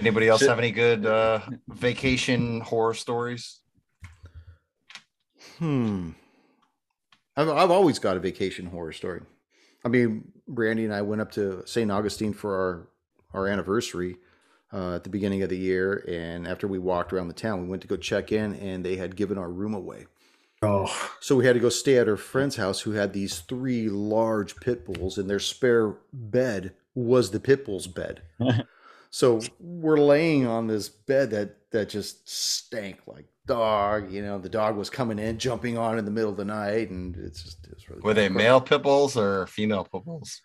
Anybody else have any good uh, vacation horror stories? Hmm. I've, I've always got a vacation horror story. I mean, Brandy and I went up to St. Augustine for our, our anniversary uh, at the beginning of the year. And after we walked around the town, we went to go check in and they had given our room away. Oh, So we had to go stay at our friend's house who had these three large pit bulls, and their spare bed was the pit bull's bed. so we're laying on this bed that that just stank like dog. You know, the dog was coming in, jumping on in the middle of the night, and it's just it was really Were they gross. male pit bulls or female pit bulls?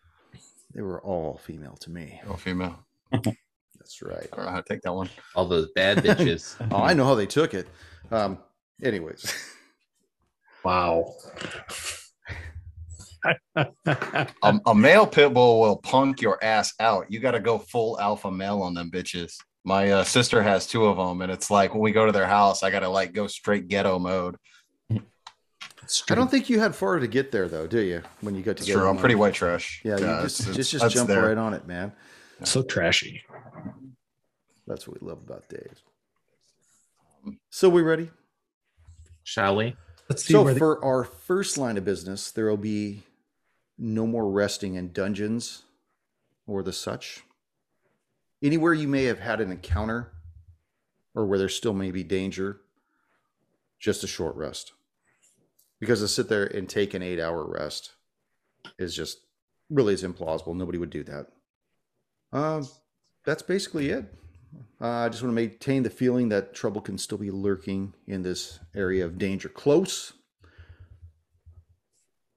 They were all female to me. All female. That's right. I don't know how to take that one. All those bad bitches. Oh, I know how they took it. Um, anyways, wow. A, a male pit bull will punk your ass out. You got to go full alpha male on them bitches. My uh, sister has two of them, and it's like when we go to their house, I got to like go straight ghetto mode. I don't think you had far to get there though, do you? When you got to together, true. I'm pretty white trash. Yeah, you it's- just it's- just just jump there. right on it, man. so trashy. That's what we love about Dave. So we ready? Shall we? Let's see So where the, for our first line of business, there will be no more resting in dungeons or the such. Anywhere you may have had an encounter or where there still may be danger, just a short rest. Because to sit there and take an eight hour rest is just really is implausible. Nobody would do that. Um, that's basically it. Uh, I just want to maintain the feeling that trouble can still be lurking in this area of danger close.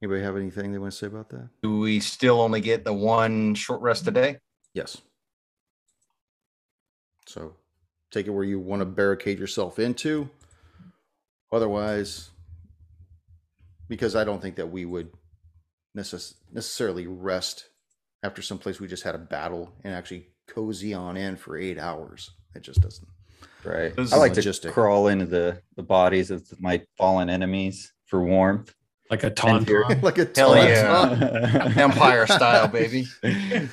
Anybody have anything they want to say about that? Do we still only get the one short rest a day? Yes. So take it where you want to barricade yourself into. Otherwise, because I don't think that we would necess- necessarily rest after someplace we just had a battle and actually cozy on in for eight hours. It just doesn't. Right. I is like to logistic. crawl into the, the bodies of my fallen enemies for warmth. Like a And here- tauntaun. like a Hell tauntaun. yeah. Empire style, baby.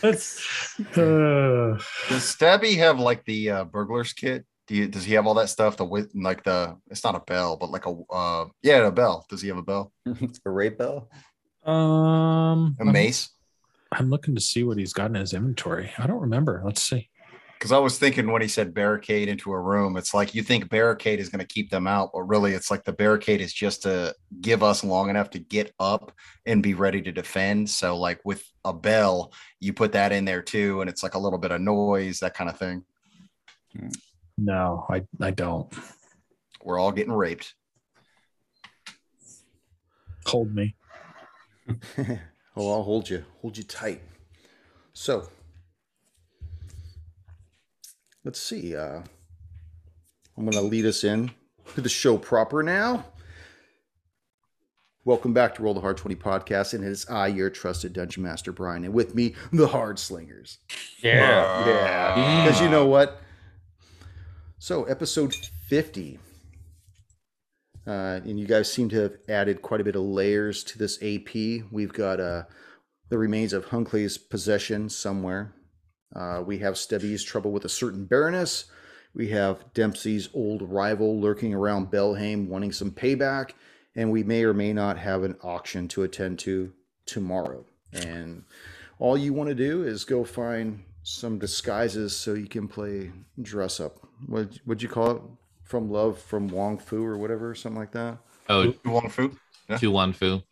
That's uh, Does Stabby have like the uh, burglar's kit? Do you, does he have all that stuff? The with like the it's not a bell, but like a uh yeah, a bell. Does he have a bell? a rape bell. um. A I'm- mace? I'm looking to see what he's got in his inventory. I don't remember. Let's see. Because I was thinking when he said barricade into a room, it's like you think barricade is going to keep them out, but really it's like the barricade is just to give us long enough to get up and be ready to defend. So, like with a bell, you put that in there too, and it's like a little bit of noise, that kind of thing. No, I I don't. We're all getting raped. Hold me. oh, I'll hold you, hold you tight. So, let's see. Uh, I'm going to lead us in to the show proper now. Welcome back to Roll the Hard 20 podcast, and it is I, your trusted Dungeon Master Brian, and with me, the Hard Slingers. Yeah, Yeah. because you know what? So, episode 50. Uh, and you guys seem to have added quite a bit of layers to this AP. We've got uh, the remains of Hunkley's possession somewhere. Uh, we have Stevie's trouble with a certain Baroness. We have Dempsey's old rival lurking around Belhaim wanting some payback. And we may or may not have an auction to attend to tomorrow. And all you want to do is go find some disguises so you can play dress up. What would you call it? From Love from Wong Foo or whatever, something like that. Oh, Wong Foo. Tu Wan Fu.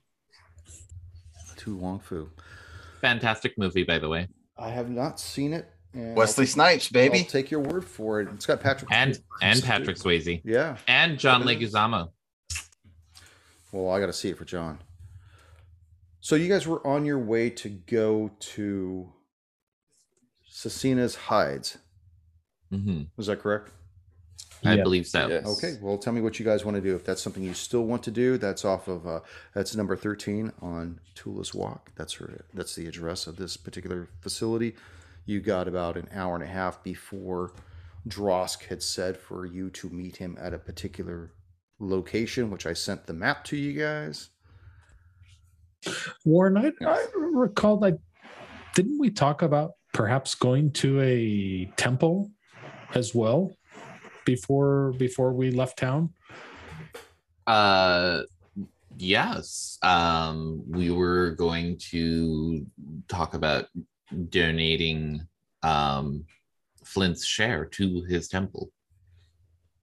To Wong Foo. Fantastic movie, by the way. I have not seen it. And Wesley I'll, Snipes, I'll baby. take your word for it. It's got Patrick And and Patrick Swayze. Yeah. And John Leguizamo. Well, I got to see it for John. So you guys were on your way to go to Cecina's Hides. hmm Was that correct? I Yeah. believe so. Yes. Okay. Well, tell me what you guys want to do. If that's something you still want to do, that's off of uh, that's number thirteen on Tula's Walk. That's her. That's the address of this particular facility. You got about an hour and a half before Drosk had said for you to meet him at a particular location, which I sent the map to you guys. Warren, I, I recall like, didn't we talk about perhaps going to a temple as well before before we left town? Uh, yes. Um, we were going to talk about donating um Flint's share to his temple.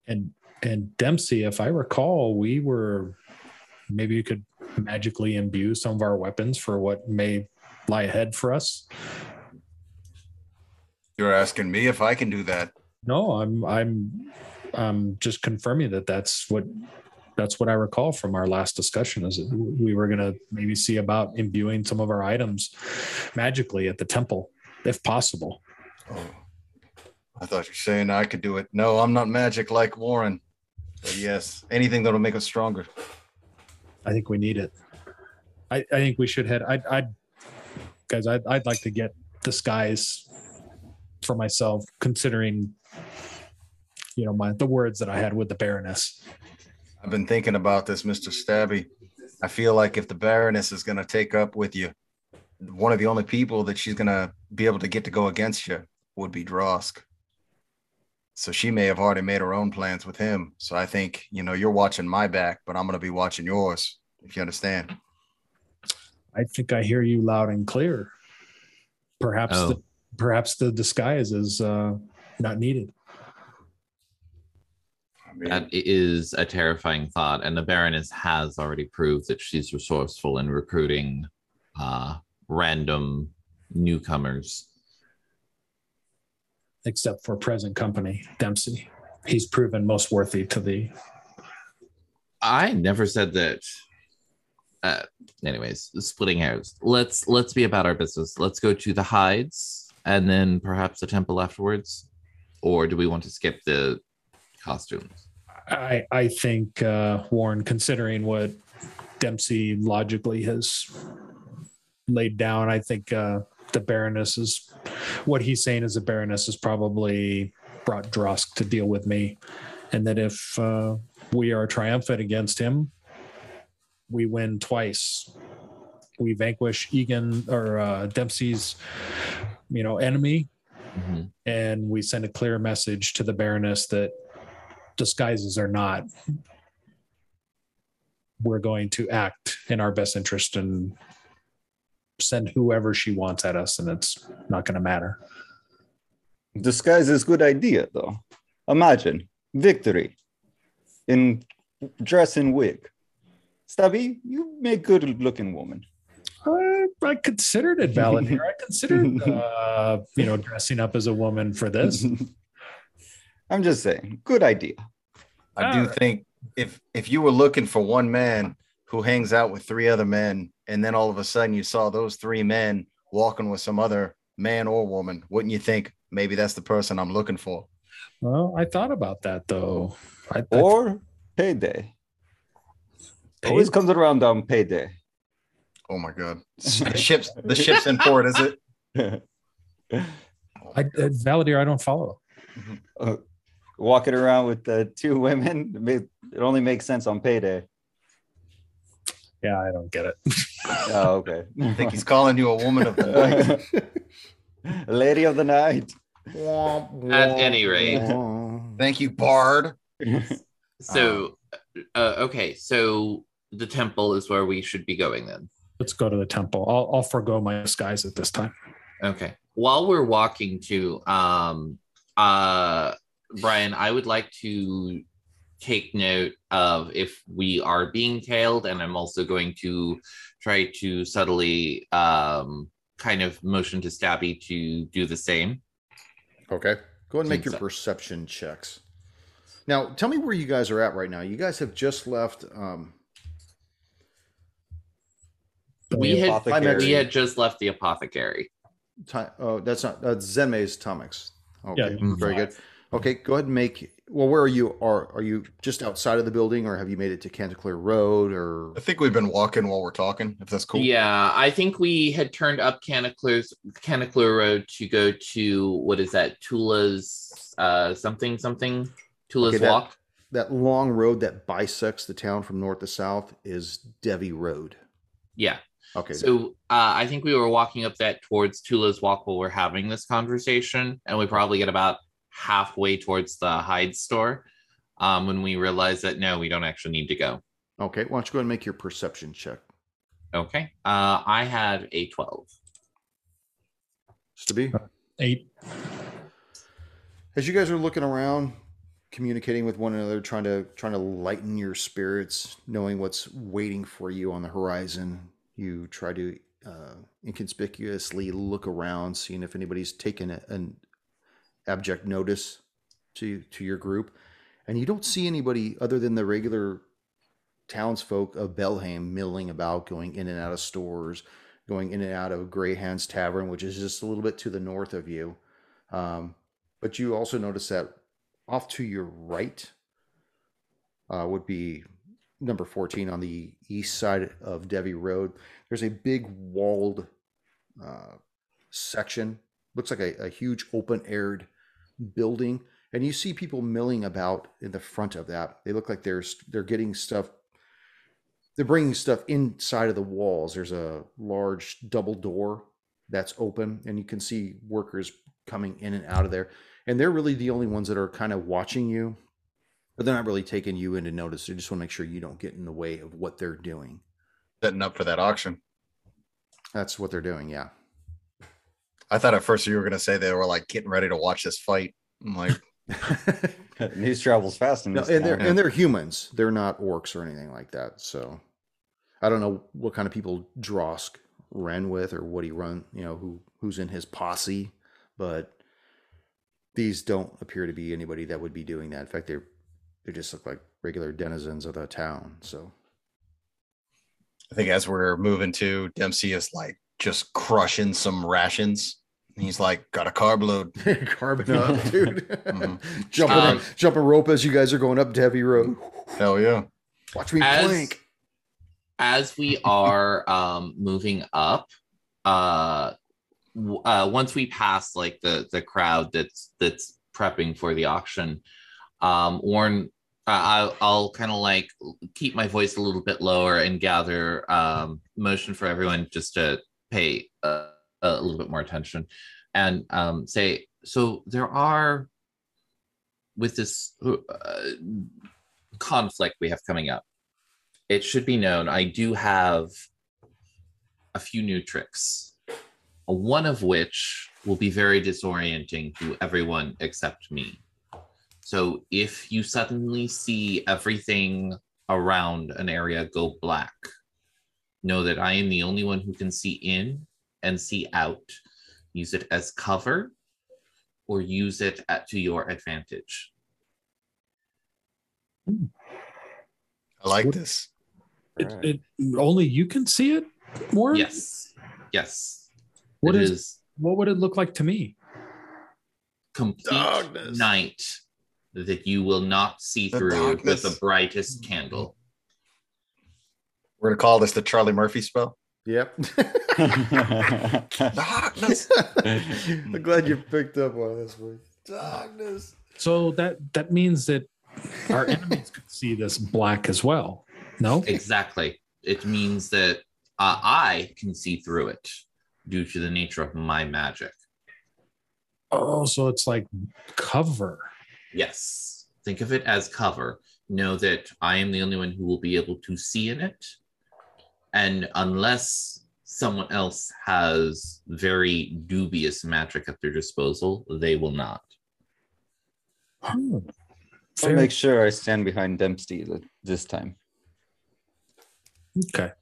And and Dempsey, if I recall, we were maybe you could magically imbue some of our weapons for what may lie ahead for us. You're asking me if I can do that. No, I'm I'm um just confirming that that's what that's what I recall from our last discussion is that we were going to maybe see about imbuing some of our items magically at the temple if possible. Oh, I thought you were saying I could do it. No, I'm not magic like Warren. But yes, anything that'll make us stronger. I think we need it. I, I think we should head. I'd, I'd guys, I'd, I'd like to get disguise for myself, considering you know my the words that I had with the Baroness. I've been thinking about this, Mr. Stabby. I feel like if the Baroness is going to take up with you, one of the only people that she's going to be able to get to go against you would be Drosk. So she may have already made her own plans with him. So I think, you know, you're watching my back, but I'm going to be watching yours, if you understand. I think I hear you loud and clear. Perhaps Oh. the, perhaps the disguise is uh, not needed. That is a terrifying thought, and the Baroness has already proved that she's resourceful in recruiting uh, random newcomers. except for present company, Dempsey. He's proven most worthy to the. I never said that. Uh, anyways, splitting hairs. Let's let's be about our business. Let's go to the hides and then perhaps the temple afterwards, or do we want to skip the costumes? I I think uh, Warren, considering what Dempsey logically has laid down, I think uh, the Baroness is what he's saying is the Baroness has probably brought Drosk to deal with me, and that if uh, we are triumphant against him, we win twice. We vanquish Egan or uh, Dempsey's, you know, enemy, Mhm. and we send a clear message to the Baroness that disguises are not. We're going to act in our best interest and send whoever she wants at us, and it's not going to matter. Disguise is a good idea though. Imagine victory in dress and wig. Stabby, you make good looking woman. I, I considered it valid here. I considered, uh, you know, dressing up as a woman for this. I'm just saying, good idea. I do Alright. think if if you were looking for one man who hangs out with three other men, and then all of a sudden you saw those three men walking with some other man or woman, wouldn't you think maybe that's the person I'm looking for? Well, I thought about that though. I, I Or payday. Always comes around on payday. Oh my god, the ships the ships in port, is it? I, I, Valadier, I don't follow. Uh, Walking around with the two women, it only makes sense on payday. Yeah, I don't get it. Oh, okay. I think he's calling you a woman of the night. Lady of the night. At any rate. Thank you, Bard. So, uh, okay, so the temple is where we should be going then. Let's go to the temple. I'll, I'll forego my disguise at this time. Okay. While we're walking to um uh Brian, I would like to take note of if we are being tailed and I'm also going to try to subtly um kind of motion to Stabby to do the same. Okay. Go ahead and make your so. perception checks. Now, tell me where you guys are at right now. You guys have just left. Um, We had we had just left the apothecary. ti oh, that's not that's Zenmei's Tomix. Okay, Yeah. very good. Okay, go ahead and make. Well, where are you? Are are you just outside of the building, or have you made it to Canticleer Road? Or I think we've been walking while we're talking. If that's cool. Yeah, I think we had turned up Canacleur's Canacleur Road to go to what is that? Tula's uh something something. Tula's Okay, that- Walk. that long road that bisects the town from north to south is Devi Road. Yeah. Okay, So uh, I think we were walking up that towards Tula's Walk while we're having this conversation, and we probably get about halfway towards the hide store um, when we realize that no, we don't actually need to go. Okay, why don't you go ahead and make your perception check? Okay. Uh, I had a 12. To be. Eight. As you guys are looking around, communicating with one another, trying to trying to lighten your spirits, knowing what's waiting for you on the horizon, you try to uh, inconspicuously look around, seeing if anybody's taken a, an abject notice to to your group, and you don't see anybody other than the regular townsfolk of Belhaim milling about, going in and out of stores, going in and out of Greyhand's Tavern, which is just a little bit to the north of you. Um, but you also notice that off to your right uh, would be number 14 on the east side of Devi Road. There's a big walled uh, section, looks like a, a huge open aired building. And you see people milling about in the front of that. They look like they're they're getting stuff they're bringing stuff inside of the walls. There's a large double door that's open, and you can see workers coming in and out of there. And they're really the only ones that are kind of watching you, but they're not really taking you into notice. They just want to make sure you don't get in the way of what they're doing. Setting up for that auction. That's what they're doing. Yeah. I thought at first you were going to say they were like getting ready to watch this fight. I'm like, News travels fast in No, and they're and they're humans. They're not orcs or anything like that. So I don't know what kind of people Drosk ran with or what he run, you know, who who's in his posse, but these don't appear to be anybody that would be doing that. In fact, they're they just look like regular denizens of the town. So I think as we're moving to, Dempsey is like just crushing some rations. And he's like, got a carb load. carbon up, dude. Mhm. jumping Um, jumping rope as you guys are going up Devi Road. Hell yeah. Watch me As- plank. as we are um moving up uh uh once we pass like the the crowd that's that's prepping for the auction um warren uh, I'll, I'll kind of like keep my voice a little bit lower and gather um motion for everyone just to pay uh, a little bit more attention and um say so there are with this uh, conflict we have coming up it should be known I do have a few new tricks, one of which will be very disorienting to everyone except me. So if you suddenly see everything around an area go black, know that I am the only one who can see in and see out. Use it as cover or use it at, to your advantage. I like this. It, it only you can see it, Warren. Yes. Yes. What It is- What would it look like to me? complete Darkness. night that you will not see The through darkness. with the brightest candle. We're going to call this the Charlie Murphy spell. Yep. Darkness. I'm glad you picked up on this one. Darkness. So that that means that our enemies could see this black as well. No. Exactly. It means that uh, I can see through it due to the nature of my magic. Oh, so it's like cover. Yes. Think of it as cover. Know that I am the only one who will be able to see in it. And unless someone else has very dubious magic at their disposal, they will not. Huh. I'll Fair. make sure I stand behind Dempsey this time. Okay.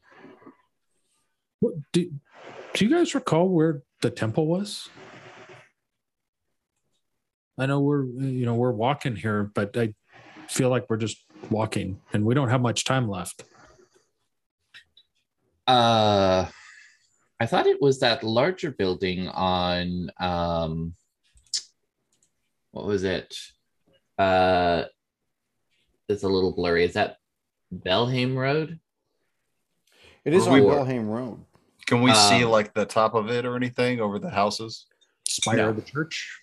What do, do you guys recall where the temple was? I know we're you know we're walking here, but I feel like we're just walking and we don't have much time left. Uh, I thought it was that larger building on um, what was it? Uh, it's a little blurry. Is that Belhaim Road? It is Or on we- Belhaim Road. Can we see Um, like the top of it or anything over the houses? Spire No. of the church.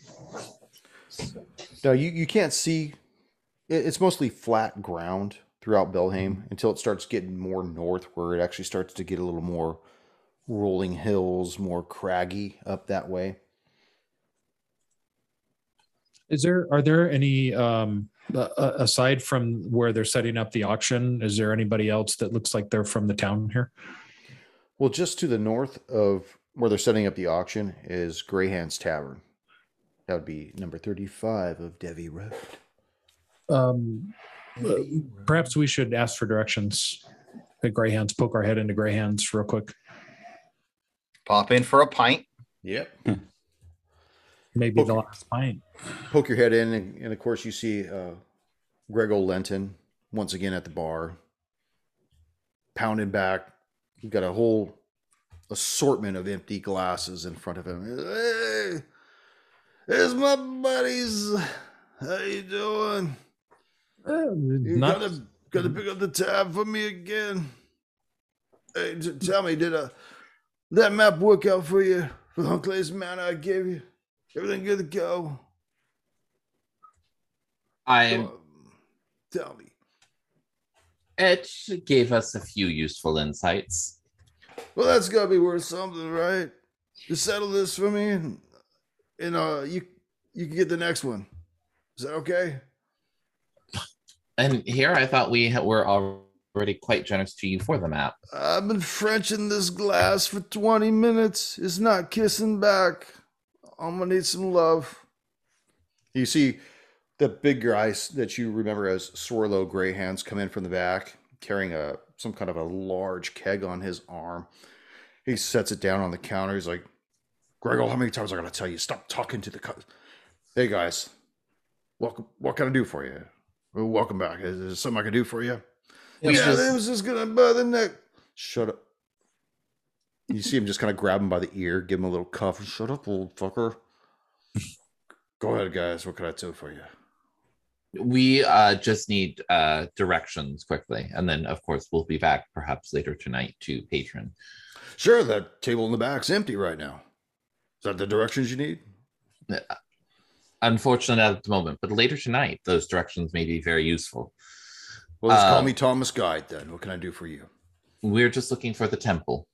No, you, you can't see. it- It's mostly flat ground throughout Belhaim until it starts getting more north, where it actually starts to get a little more rolling hills, more craggy up that way. Is there are there any um uh, uh, aside from where they're setting up the auction? Is there anybody else that looks like they're from the town here? Well, just to the north of where they're setting up the auction is Greyhands Tavern. That would be number 35 of Devi Road. Um, perhaps we should ask for directions at Greyhounds. Poke our head into Greyhounds real quick. Pop in for a pint. Yep. Maybe the last pint. Poke your head in, and, and of course, you see uh, Grego Lenton once again at the bar, pounding back. You've got a whole assortment of empty glasses in front of him. Hey, there's my buddies. How you doing? Uh, You not gotta gotta pick up the tab for me again. Hey, t- tell me, did uh, that map work out for you for the Hunclay's Manor I gave you? Everything good to go? I Go on, Tell me. it gave us a few useful insights. Well, that's gotta be worth something, right? You settle this for me, and, and uh, you you can get the next one. Is that okay? And here I thought we were already quite generous to you for the map. I've been Frenching this glass for 20 minutes. It's not kissing back. I'm gonna need some love. You see the big guys that you remember as Swirlo Greyhounds come in from the back, carrying a some kind of a large keg on his arm. He sets it down on the counter. He's like, Gregor, how many times I gotta tell you? Stop talking to the cu- Hey guys, welcome. What can I do for you? Well, welcome back. Is there something I can do for you? Yeah, yes. it was just gonna bother neck. Shut up. You see him just kind of grab him by the ear, give him a little cuff. Shut up, old fucker. Go ahead, guys. What can I do for you? We uh, just need uh, directions quickly, and then of course we'll be back perhaps later tonight to patron. Sure, that table in the back's empty right now. That the directions you need? Unfortunate at the moment, but later tonight those directions may be very useful. Well, let's call Um, me Thomas Guide then. What can I do for you? We're just looking for the temple.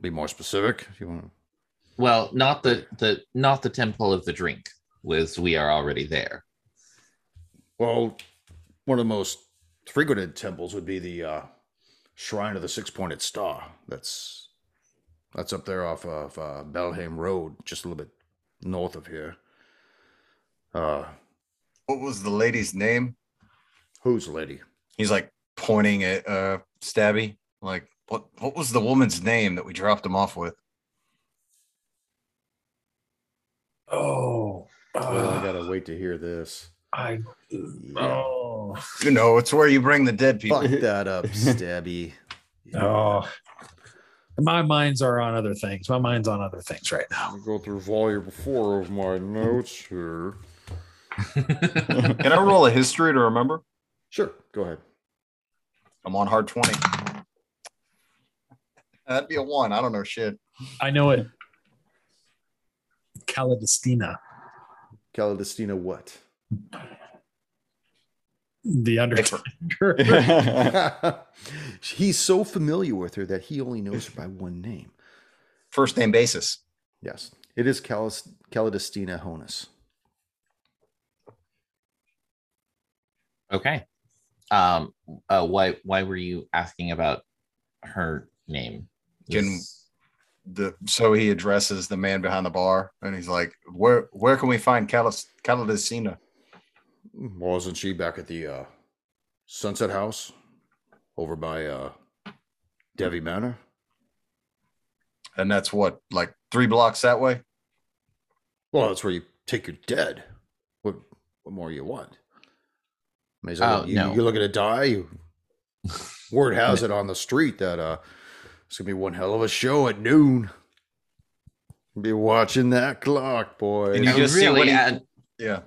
Be more specific. If you want. Well, not the the not the temple of the drink, was we are already there. Well, one of the most frequented temples would be the uh, Shrine of the Six Pointed Star. That's that's up there off of uh, Belhaim Road, just a little bit north of here. Uh, What was the lady's name? who's the lady? He's like pointing at uh Stabby. Like, what what was the woman's name that we dropped him off with? Oh, Well, I uh, gotta wait to hear this. I Yeah. oh You know, it's where you bring the dead people. Fuck that up, Stabby. oh. My minds are on other things. My mind's on other things right now. I'll go through volume four of my notes here. Can I roll a history to remember? Sure, go ahead. I'm on hard 20. That'd be a one. I don't know shit. I know it. Caladestina, Caladestina, what? The Undertaker. He's so familiar with her that he only knows her by one name. First name basis. Yes, it is Calis- Caladestina Honus. okay. Um. Uh. Why? Why were you asking about her name? Can- The so he addresses the man behind the bar and he's like, Where where can we find Calis Caladesina? Wasn't she back at the uh, Sunset House over by uh, Devi Manor? And that's what, like three blocks that way? Well, that's where you take your dead. What what more you want? I mean, is that Oh, you, no. You're looking to die. You, word has it on the street that uh, it's gonna be one hell of a show at noon. Be watching that clock, boy. And you I just see what he- and- Yeah.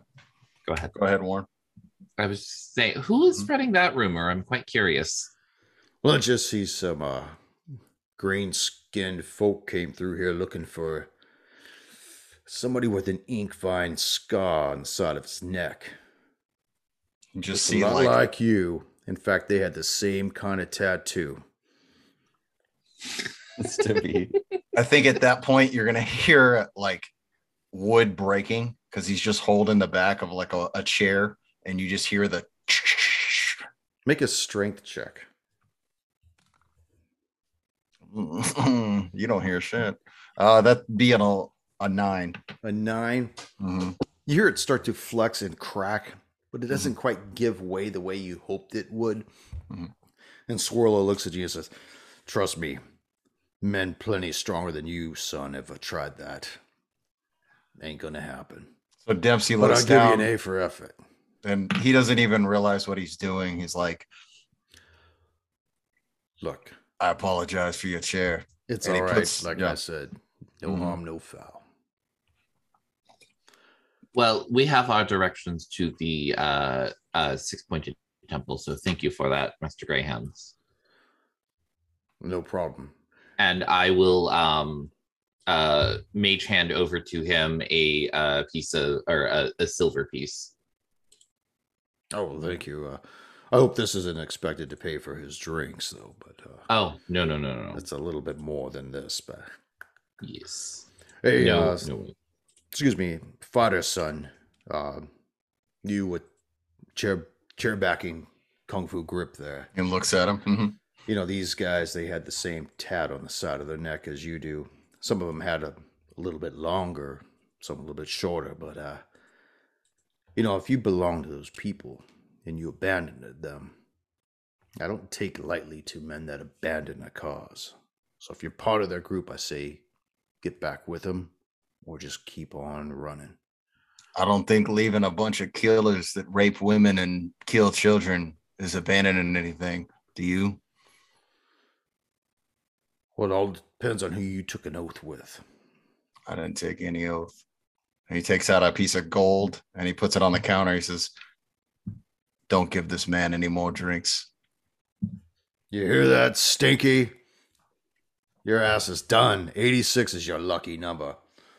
Go ahead. Go ahead, Warren. I was saying, who is Mhm. spreading that rumor? I'm quite curious. Well, I just see some uh, green skinned folk came through here looking for somebody with an ink vine scar on the side of his neck. You just Looks see like, like you. In fact, they had the same kind of tattoo. to be. I think at that point you're gonna hear like wood breaking because he's just holding the back of like a, a chair, and you just hear the. Make a strength check. you don't hear shit. Uh, that being a a nine. A 9 Mhm. You hear it start to flex and crack, but it doesn't quite give way the way you hoped it would. Mhm. And Swirlo looks at you and says, Trust me, men plenty stronger than you, son, have tried that. Ain't gonna happen. So Dempsey But I'll looks give you an A for effort. and he doesn't even realize what he's doing. He's like, Look, "I apologize for your chair." it's And all right. puts- like yeah. I said, no Mhm. harm, no foul. Well, we have our directions to the uh, uh, six pointed temple, so thank you for that, Master Greyhounds. No problem. And I will um, uh, mage hand over to him a uh, piece of or a, a silver piece. Oh, well, thank you. Uh, I hope this isn't expected to pay for his drinks, though, but uh, Oh no no no no! no. it's a little bit more than this. But Yes. hey, no, uh, no. excuse me, father son, uh, you with chair chair backing kung fu grip there. And looks at him. Mhm. You know these guys; they had the same tat on the side of their neck as you do. Some of them had a, a little bit longer, some a little bit shorter. But uh, you know, if you belong to those people and you abandoned them, I don't take lightly to men that abandon a cause. So if you're part of their group, I say, get back with them, or just keep on running. I don't think leaving a bunch of killers that rape women and kill children is abandoning anything. Do you? Well, it all depends on who you took an oath with. I didn't take any oath. And he takes out a piece of gold and he puts it on the counter. He says, Don't give this man any more drinks. You hear that, Stinky? Your ass is done. 86 is your lucky number.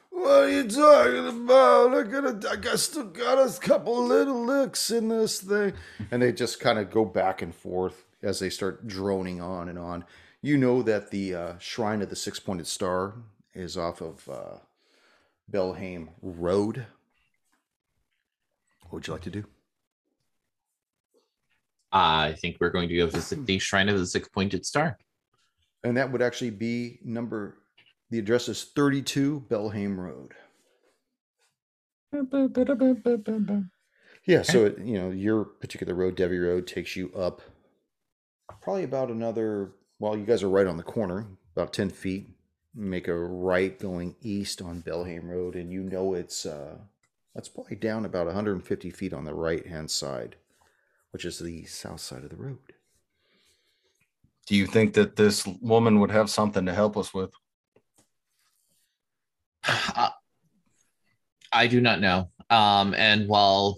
What are you talking about? I got I got still got a couple little licks in this thing. And they just kind of go back and forth as they start droning on and on. You know that the uh, Shrine of the Six Pointed Star is off of uh, Belhaim Road. What would you like to do? I think we're going to go visit the Shrine of the Six Pointed Star. And that would actually be number, the address is 32 Belhaim Road. Yeah, so it, you know your particular road, Devi Road, takes you up probably about another. Well, you guys are right on the corner, about ten feet. Make a right going east on Belhaim Road, and you know it's uh, that's probably down about 150 feet on the right hand side, which is the south side of the road. Do you think that this woman would have something to help us with? Uh, I do not know. Um, and while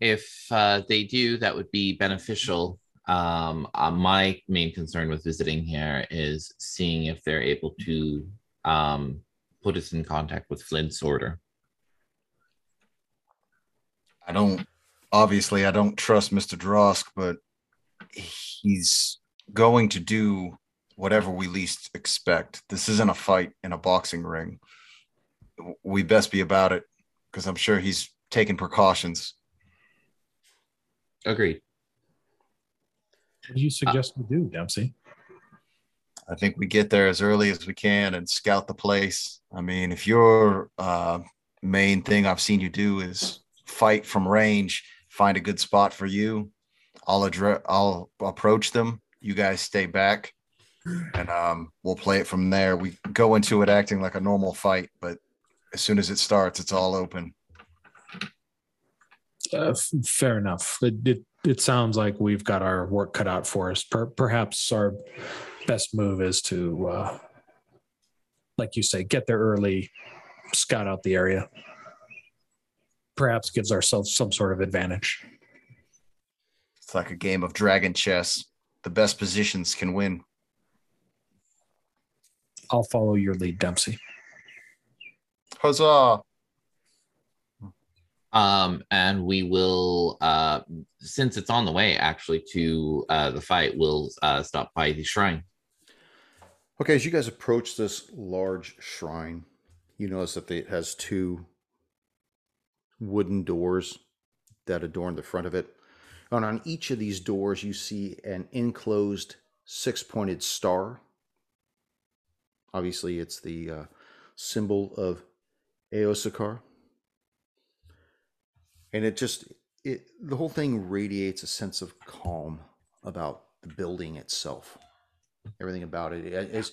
if uh, they do, that would be beneficial. Um, uh, my main concern with visiting here is seeing if they're able to um, put us in contact with Flint's order. I don't, obviously, I don't trust Mr. Drosk, but he's going to do whatever we least expect. This isn't a fight in a boxing ring. We best be about it because I'm sure he's taking precautions. Agreed. What do you suggest we do, Dempsey? I think we get there as early as we can and scout the place. I mean, if your uh, main thing I've seen you do is fight from range, find a good spot for you, I'll address, I'll approach them. You guys stay back, and um, we'll play it from there. We go into it acting like a normal fight, but as soon as it starts, it's all open. Uh, f- fair enough. It, it it sounds like we've got our work cut out for us. Per, perhaps our best move is to, uh, like you say, get there early, scout out the area. Perhaps gives ourselves some sort of advantage. It's like a game of dragon chess. The best positions can win. I'll follow your lead, Dempsey. Huzzah! Um, and we will, uh, since it's on the way actually to uh, the fight, we'll uh, stop by the shrine. Okay, as you guys approach this large shrine, you notice that it has two wooden doors that adorn the front of it. And on each of these doors, you see an enclosed six pointed star. Obviously, it's the uh, symbol of Eosakar. And it just, it, the whole thing radiates a sense of calm about the building itself. Everything about it. As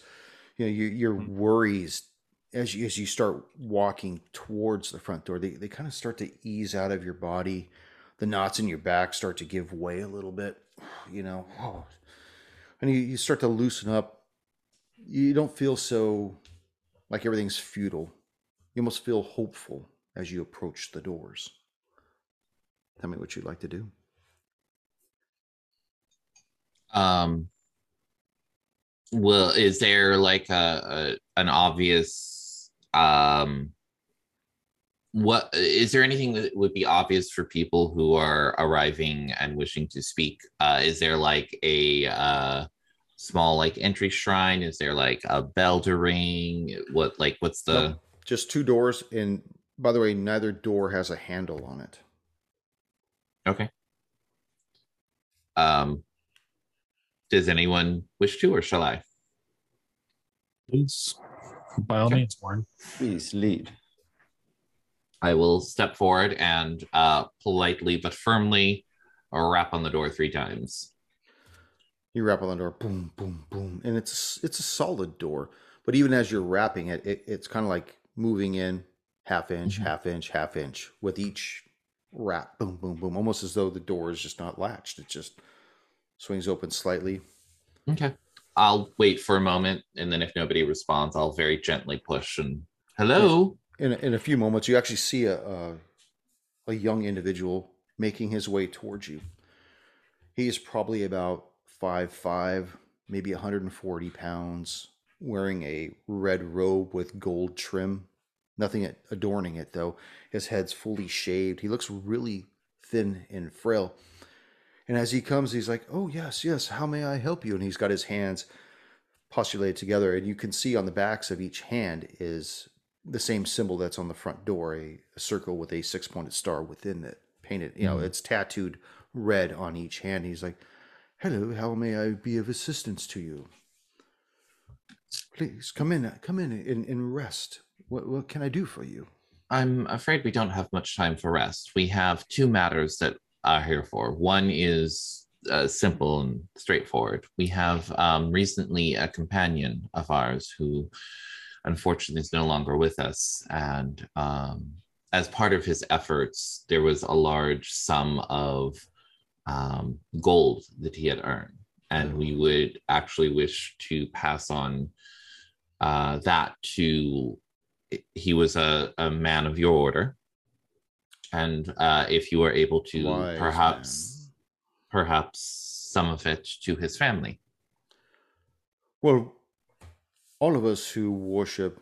you know, your, your worries as you, as you start walking towards the front door, they, they kind of start to ease out of your body. The knots in your back start to give way a little bit, you know, and you, you start to loosen up. You don't feel so like everything's futile. You almost feel hopeful as you approach the doors. Tell me what you'd like to do. Um, well, is there like a, a an obvious um what is there anything that would be obvious for people who are arriving and wishing to speak uh is there like a uh small like entry shrine is there like a bell to ring what like what's the Nope. Just two doors, and by the way, neither door has a handle on it. Okay um does anyone wish to or shall i Please, by all Okay. means, Warren. Please lead. I will step forward and uh, politely but firmly rap on the door three times. You rap on the door, boom, boom, boom, and it's it's a solid door. But even as you're rapping it, it it's kind of like moving in half inch, Mhm. half inch, half inch with each rap, boom, boom, boom, almost as though the door is just not latched. It just swings open slightly. Okay. I'll wait for a moment, and then if nobody responds, I'll very gently push and hello. In a, in a few moments, you actually see a, a a young individual making his way towards you. He is probably about five five, maybe 140 pounds, wearing a red robe with gold trim. Nothing adorning it though. His head's fully shaved. He looks really thin and frail. And as he comes, he's like, "Oh yes, yes. How may I help you?" And he's got his hands postulated together, and you can see on the backs of each hand is the same symbol that's on the front door, a, a circle with a six-pointed star within it, painted. You know, Mhm. it's tattooed red on each hand. He's like, "Hello, how may I be of assistance to you?" Please come in, come in and, and rest. What what can I do for you? I'm afraid we don't have much time for rest. We have two matters that are here for. One is uh, simple and straightforward. We have um, recently a companion of ours who unfortunately is no longer with us. And um, as part of his efforts, there was a large sum of um, gold that he had earned. And we would actually wish to pass on uh, that to he was a, a man of your order and uh, if you were able to Wise perhaps perhaps some of it to his family Well, all of us who worship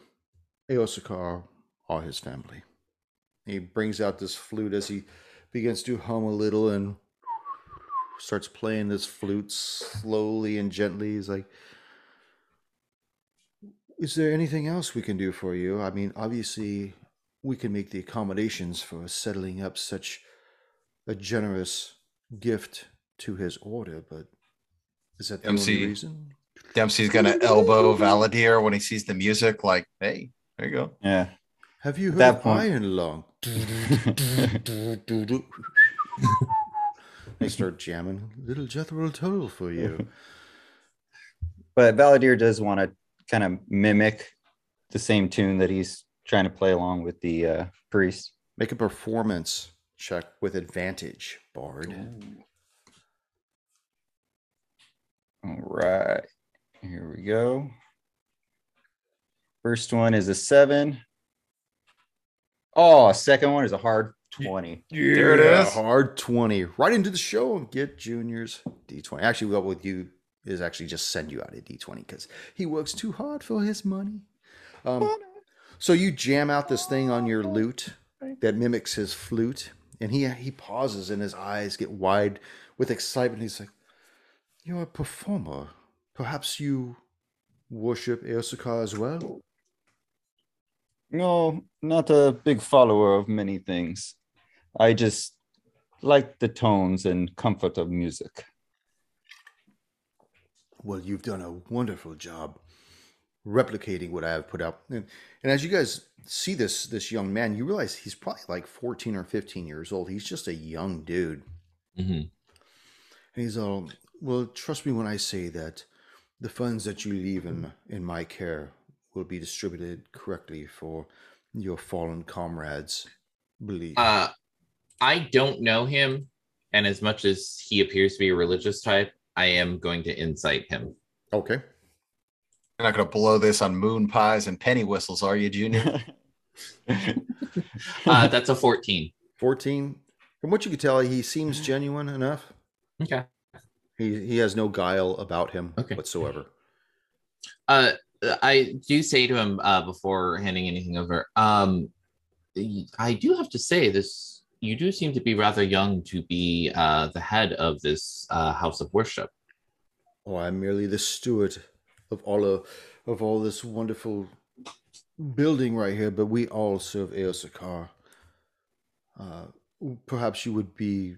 Eosakar are his family. He brings out this flute as he begins to hum a little and starts playing this flute slowly and gently. He's like, Is there anything else we can do for you? I mean, obviously, we can make the accommodations for settling up such a generous gift to his order, but is that the MC. only reason? Dempsey's gonna elbow Valadir when he sees the music, like, hey, there you go. Yeah. Have you heard that point- Iron Lung? they start jamming Little Jethro Tull for you. But Valadir does want to kind of mimic the same tune that he's trying to play along with the uh, priest. Make a performance check with advantage, Bard. All right. Here we go. First one is a seven. Oh, second one is a hard 20. There it Yeah, is. Hard 20. Right into the show and get Junior's D20. Actually, what with you is actually just send you out a D20 because he works too hard for his money. Um, so you jam out this thing on your lute that mimics his flute, and he he pauses and his eyes get wide with excitement. He's like, "You're a performer. Perhaps you worship Eosaka as well." No, not a big follower of many things. I just like the tones and comfort of music. Well, you've done a wonderful job replicating what I have put out. And, and as you guys see this this young man, you realize he's probably like 14 or 15 years old. He's just a young dude. Mhm. And he's all, well, trust me when I say that the funds that you leave in, in my care will be distributed correctly for your fallen comrades' Believe. Uh, I don't know him, and as much as he appears to be a religious type, I am going to incite him. okay. You're not going to blow this on moon pies and penny whistles, are you, Junior? Uh, that's a 14. 14. From what you can tell, he seems genuine enough. Okay. He, he has no guile about him Okay. whatsoever. Uh, I do say to him uh, before handing anything over. Um, I do have to say this. You do seem to be rather young to be uh, the head of this uh, house of worship. Oh, I'm merely the steward of all of, of all this wonderful building right here, but we all serve Eosakar. Uh, perhaps you would be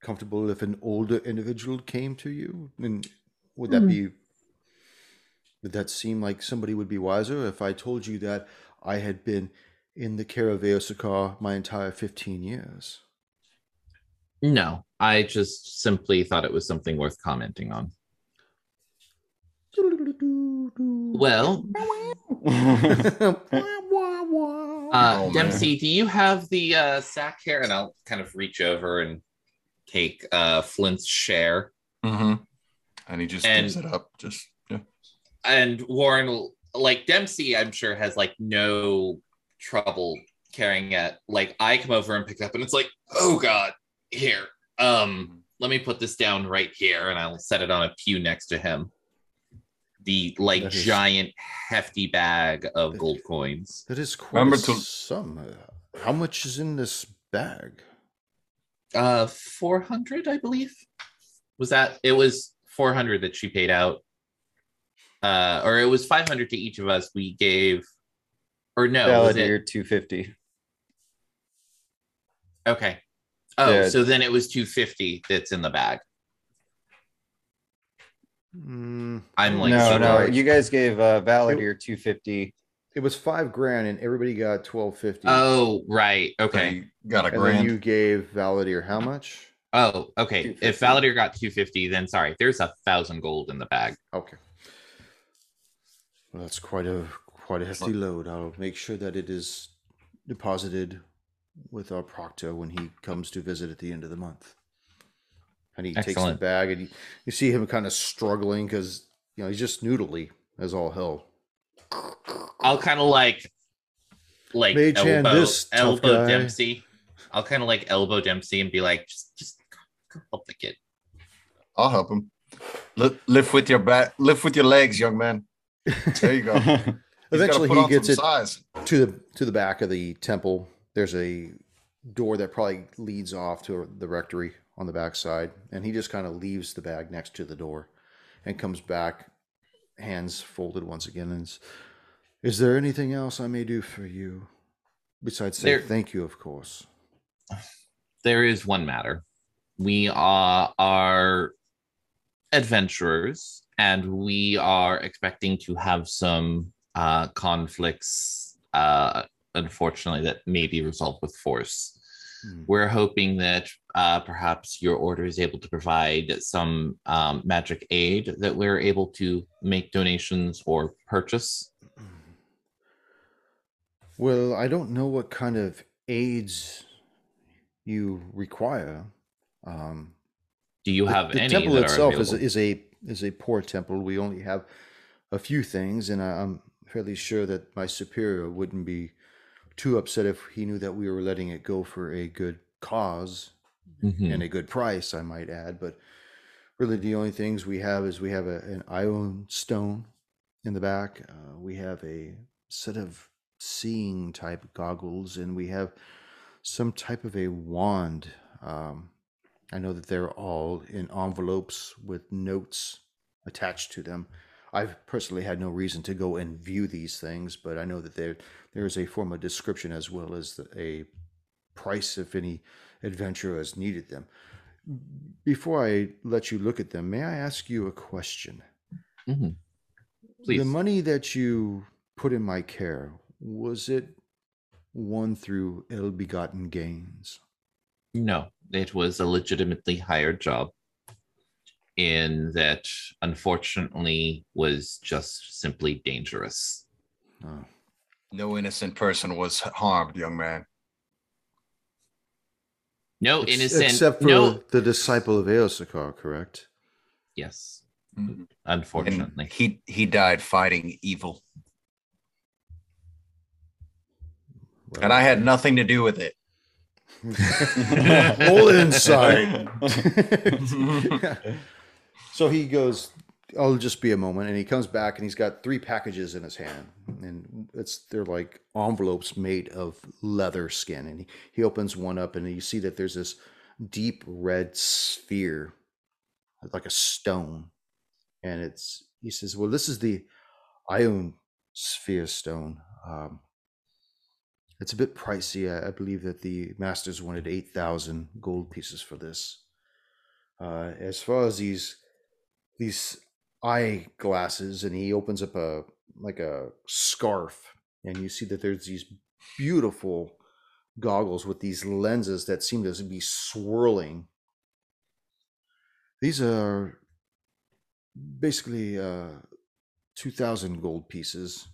comfortable if an older individual came to you, and would that Hmm. be? Would that seem like somebody would be wiser if I told you that I had been in the care of Eosakar my entire fifteen years? No, I just simply thought it was something worth commenting on. Well, uh, Oh. Dempsey, do you have the uh, sack here? And I'll kind of reach over and take uh, Flint's share. mm-hmm. And he just And- gives it up. Just yeah. And Warren, like Dempsey, I'm sure has like no trouble carrying it. Like I come over and pick it up, and it's like, oh god, here. Um, let me put this down right here, and I'll set it on a pew next to him. The like That is- giant hefty bag of gold coins. That is quite Remember a to- sum. Uh, How much is in this bag? Uh, four hundred, I believe. Was that? It was four hundred that she paid out. Uh, or it was five hundred to each of us. We gave, or no, was it? Valadier 250. Okay. Oh, Yeah. so then it was 250 that's in the bag. Mm, I'm like, no, no, right. you guys gave uh, Valadier 250. it was five grand, and everybody got twelve fifty. Oh, right. Okay. you got a and then grand. you gave Valadier how much? Oh, okay. If 250. Valadier got 250, then sorry, there's a thousand gold in the bag. Okay. Well, that's quite a quite a hefty load. I'll make sure that it is deposited with our proctor when he comes to visit at the end of the month. And he takes the bag, and you, you see him kind of struggling because you know he's just noodly as all hell. I'll kind of like, like Mage elbow, this, elbow. Dempsey. I'll kind of like elbow Dempsey and be like, just, just go help the kid. I'll help him. Li- lift with your back. Lift with your legs, young man. There you go. He's gotta Eventually, he gets it size. to the to the back of the temple. There's a door that probably leads off to the rectory on the back side, and he just kind of leaves the bag next to the door, and comes back, hands folded once again, and is, is there anything else I may do for you besides say There- thank you, of course? there is one matter. We are, are adventurers, and we are expecting to have some uh, conflicts, uh, unfortunately, that may be resolved with force. Hmm. We're hoping that uh, perhaps your order is able to provide some um, magic aid that we're able to make donations or purchase. Well, I don't know what kind of aids you require. Um, Do you the, have the any temple itself is, is a is a poor temple we only have a few things and i'm fairly sure that my superior wouldn't be too upset if he knew that we were letting it go for a good cause Mhm. and a good price i might add but really the only things we have is we have a, an ioun stone in the back uh, we have a set of seeing type goggles and we have some type of a wand um, I know that they're all in envelopes with notes attached to them. I've personally had no reason to go and view these things, but I know that there there is a form of description as well as a price if any adventurer has needed them. Before I let you look at them, may I ask you a question? Mhm. Please. The money that you put in my care, was it won through ill begotten gains? No, it was a legitimately hired job. In that, unfortunately, was just simply dangerous. Oh. No innocent person was harmed, young man. No Ex- innocent. Except for no. the disciple of Eosakar, correct? Yes, Mhm. unfortunately. And he he died fighting evil, and I had nothing to do with it. All inside. so he goes, I'll just be a moment. And he comes back and he's got three packages in his hand. And it's they're like envelopes made of leather skin. And he, he opens one up and you see that there's this deep red sphere, like a stone. And it's he says, Well, this is the Ion sphere stone. Um, it's a bit pricey. I, I believe that the masters wanted 8,000 gold pieces for this. Uh, as far as these these eyeglasses, and he opens up a like a scarf, and you see that there's these beautiful goggles with these lenses that seem to be swirling. These are basically uh, 2,000 gold pieces.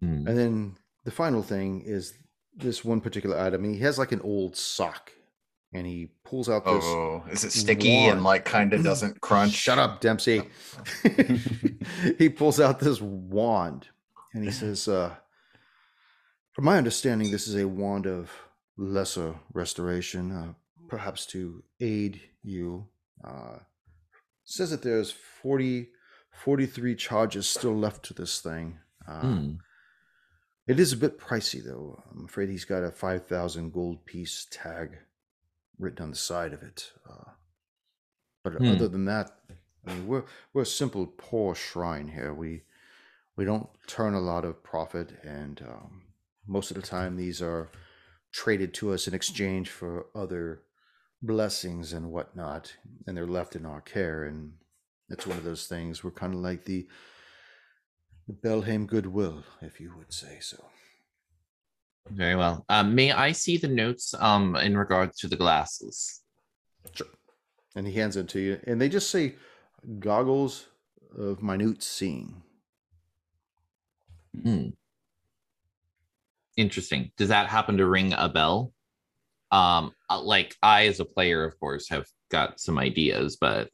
Hmm. And then the final thing is this one particular item. He has like an old sock, and he pulls out this. Oh, is it sticky and like kind of doesn't crunch? Shut up, Dempsey. he pulls out this wand, and he says, uh, "From my understanding, this is a wand of lesser restoration, uh, perhaps to aid you." Uh, says that there's 40, 43 charges still left to this thing. Uh, Hmm. it is a bit pricey, though. I'm afraid he's got a 5,000 gold piece tag written on the side of it. Uh, but Hmm. other than that, I mean, we're we're a simple, poor shrine here. We we don't turn a lot of profit, and um, most of the time, these are traded to us in exchange for other blessings and whatnot, and they're left in our care. And it's one of those things. We're kind of like the the Belhaim goodwill, if you would say so. Very well. Um, may I see the notes um, in regards to the glasses? Sure. And he hands it to you, and they just say goggles of minute seeing. Hmm. Interesting. Does that happen to ring a bell? Um, uh, like I, as a player, of course, have got some ideas, but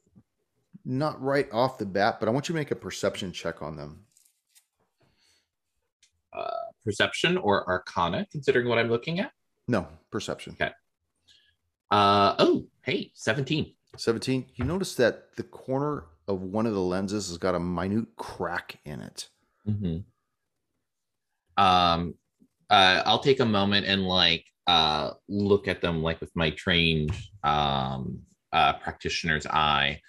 Not right off the bat, but I want you to make a perception check on them. Perception or arcana, considering what I'm looking at. No, perception. Okay. Uh oh, hey, 17. 17. You notice that the corner of one of the lenses has got a minute crack in it. Mm-hmm. Um, uh, I'll take a moment and like uh look at them like with my trained um uh practitioner's eye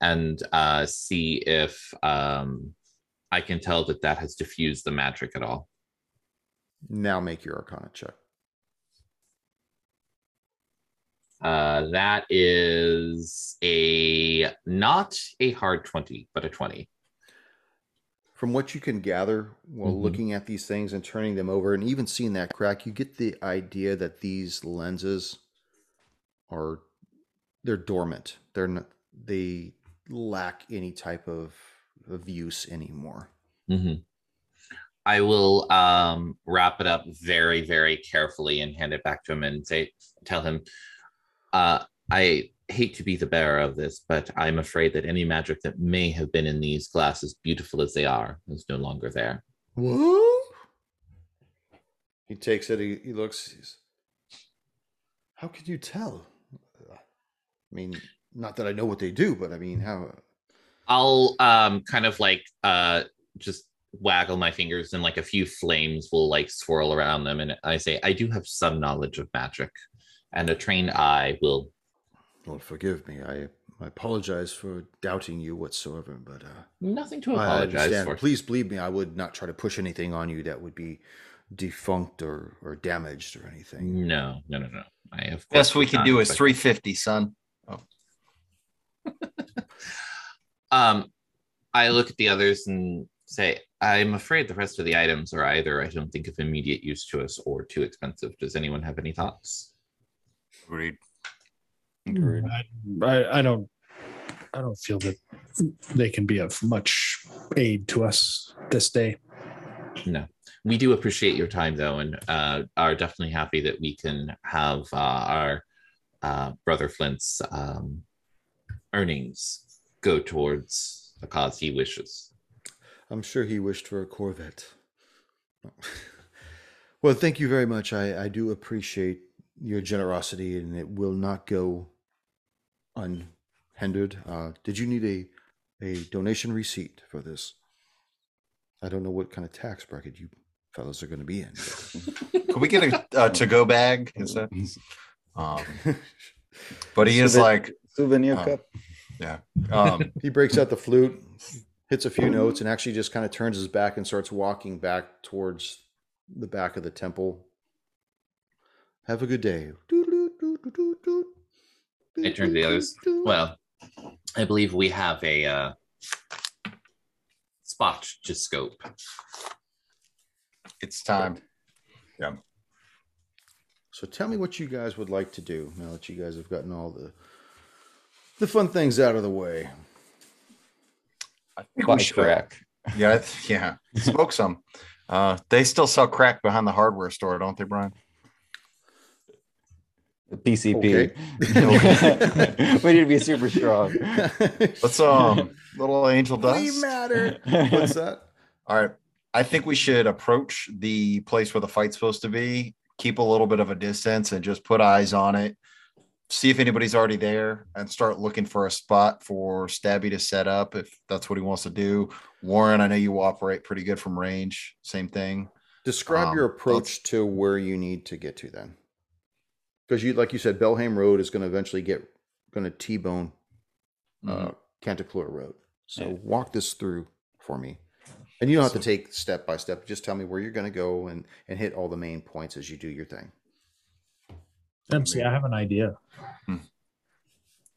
and uh see if um I can tell that that has diffused the magic at all. Now make your arcana check. Uh, that is a not a hard 20, but a 20. From what you can gather while Mhm. looking at these things and turning them over and even seeing that crack, you get the idea that these lenses are they're dormant. They're not they lack any type of, of use anymore. Mhm. I will um, wrap it up very, very carefully and hand it back to him and say, tell him, uh, I hate to be the bearer of this, but I'm afraid that any magic that may have been in these glasses, beautiful as they are, is no longer there. What? He takes it. He, he looks. He's, how could you tell? I mean, not that I know what they do, but I mean, how? I'll um, kind of like uh, just waggle my fingers and like a few flames will like swirl around them. And I say, I do have some knowledge of magic, and a trained eye will Well, forgive me. I I apologize for doubting you whatsoever, but uh, Nothing to I apologize understand. for. Please believe me, I would not try to push anything on you that would be defunct or, or damaged or anything. No, no, no, no. I have. Best we can do is 350, son. oh Um, I look at the others and say, I'm afraid the rest of the items are either I don't think of immediate use to us or too expensive. Does anyone have any thoughts? Agreed. Agreed. I, I, I don't I don't feel that they can be of much aid to us this day. No. We do appreciate your time though, and uh, are definitely happy that we can have uh, our uh, brother Flint's um, earnings go towards the cause he wishes. I'm sure he wished for a Corvette. well, thank you very much. I, I do appreciate your generosity, and it will not go unhindered. Uh, did you need a, a donation receipt for this? I don't know what kind of tax bracket you fellas are going to be in. Could we get a, a to go bag instead? Um, but he So is that- like, Souvenir Oh. cup. yeah. Um, he breaks out the flute, hits a few notes, and actually just kind of turns his back and starts walking back towards the back of the temple. Have a good day. I turn to the others. Well, I believe we have a uh, spot to scope. it's time. Yeah. So tell me what you guys would like to do now that you guys have gotten all the the fun things out of the way. I think we Buy should- crack. Yeah, yeah. Smoke some. Uh, they still sell crack behind the hardware store, don't they, Brian? The PCP. we need to be super strong. Let's um, little angel dust. we matter. What's that? All right. I think we should approach the place where the fight's supposed to be, keep a little bit of a distance and just put eyes on it. See if anybody's already there and start looking for a spot for Stabby to set up if that's what he wants to do. Warren, I know you operate pretty good from range. Same thing. Describe Um, your approach to where you need to get to then. Because you like you said, Belhaim Road is going to eventually get going to T-bone uh, Mhm. Canticleer Road. So Yeah. walk this through for me. And you don't have to take step by step. Just tell me where you're going to go and and hit all the main points as you do your thing. MC, I have an idea. Hmm.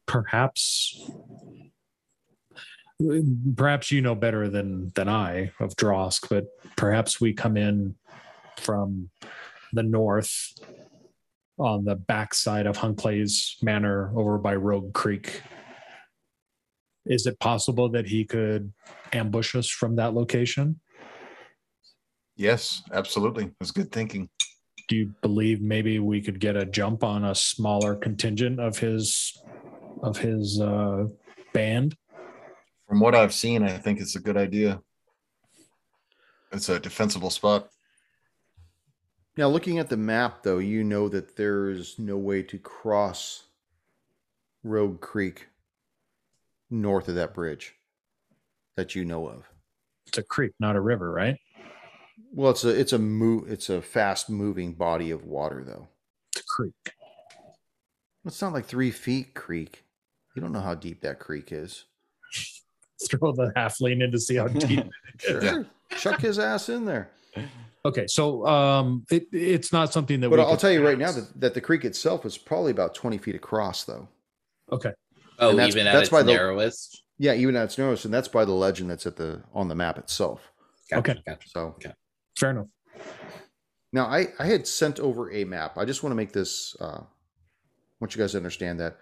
Perhaps, perhaps you know better than than I of Drosk, but perhaps we come in from the north on the backside of Hunclay's Manor over by Rogue Creek. Is it possible that he could ambush us from that location? Yes, absolutely. That's good thinking. Do you believe maybe we could get a jump on a smaller contingent of his of his uh band From what I've seen, I think it's a good idea. It's a defensible spot. Now, looking at the map, though, you know that there's no way to cross Rogue Creek north of that bridge that you know of. it's a creek not a river right Well, it's a it's a move it's a fast moving body of water, though. it's a creek It's not like three feet creek. You don't know how deep that creek is. throw the half halfling in to see how deep Sure, chuck his ass in there. okay so um it, it's not something that But we I'll tell you right now that, that the creek itself is probably about twenty feet across, though. okay Oh, And that's- even at that's its by the- narrowest. Yeah, even at its narrowest, and that's by the legend that's at the on the map itself. Gotcha, Okay. gotcha. So fair enough Now, I, I had sent over a map. I just want to make this, uh, I want you guys to understand that